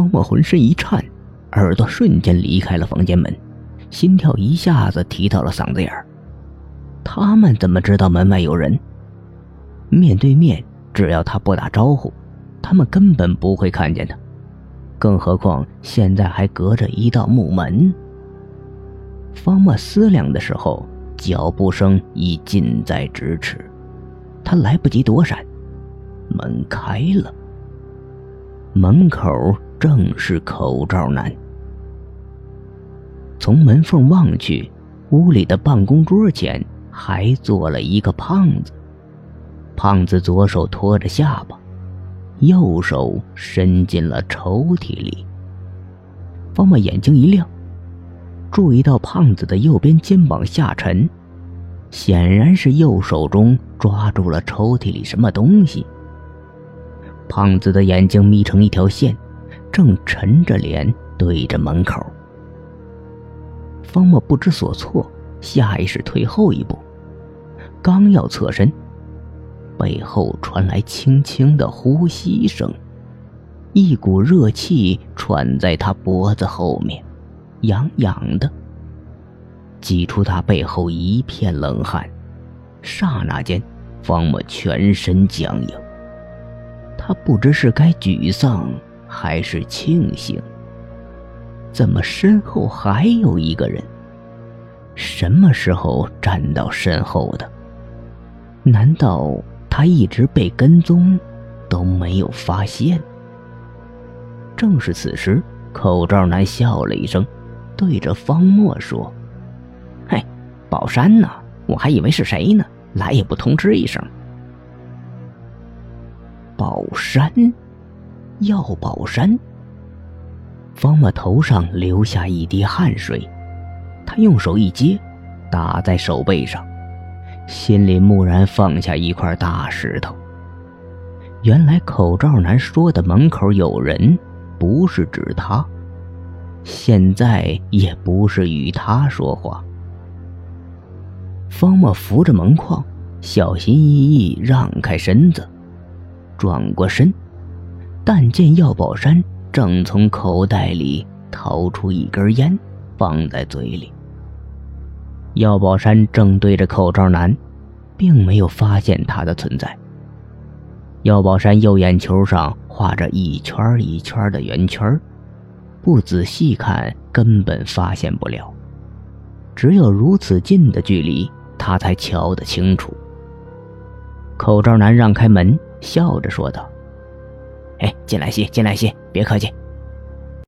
方墨浑身一颤，耳朵瞬间离开了房间门，心跳一下子提到了嗓子眼儿。他们怎么知道门外有人？面对面，只要他不打招呼，他们根本不会看见他。更何况现在还隔着一道木门。方墨思量的时候，脚步声已近在咫尺，他来不及躲闪，门开了。门口正是口罩男。从门缝望去，屋里的办公桌前还坐了一个胖子。胖子左手托着下巴。右手伸进了抽屉里，方墨眼睛一亮，注意到胖子的右边肩膀下沉，显然是右手中抓住了抽屉里什么东西。胖子的眼睛眯成一条线，正沉着脸对着门口。方墨不知所措，下意识退后一步，刚要侧身。背后传来轻轻的呼吸声，一股热气喘在他脖子后面，痒痒的，挤出他背后一片冷汗。刹那间，方墨全身僵硬。他不知是该沮丧还是庆幸。怎么身后还有一个人？什么时候站到身后的？难道？他一直被跟踪，都没有发现。正是此时，口罩男笑了一声，对着方墨说：“嘿，宝山呢？我还以为是谁呢，来也不通知一声。”宝山，药宝山。方墨头上流下一滴汗水，他用手一接，打在手背上。心里蓦然放下一块大石头。原来口罩男说的门口有人，不是指他，现在也不是与他说话。方墨扶着门框，小心翼翼让开身子，转过身，但见药宝山正从口袋里掏出一根烟，放在嘴里。药宝山正对着口罩男，并没有发现他的存在。药宝山右眼球上画着一圈一圈的圆圈，不仔细看根本发现不了。只有如此近的距离，他才瞧得清楚。口罩男让开门，笑着说道：“哎，进来些，进来些，别客气，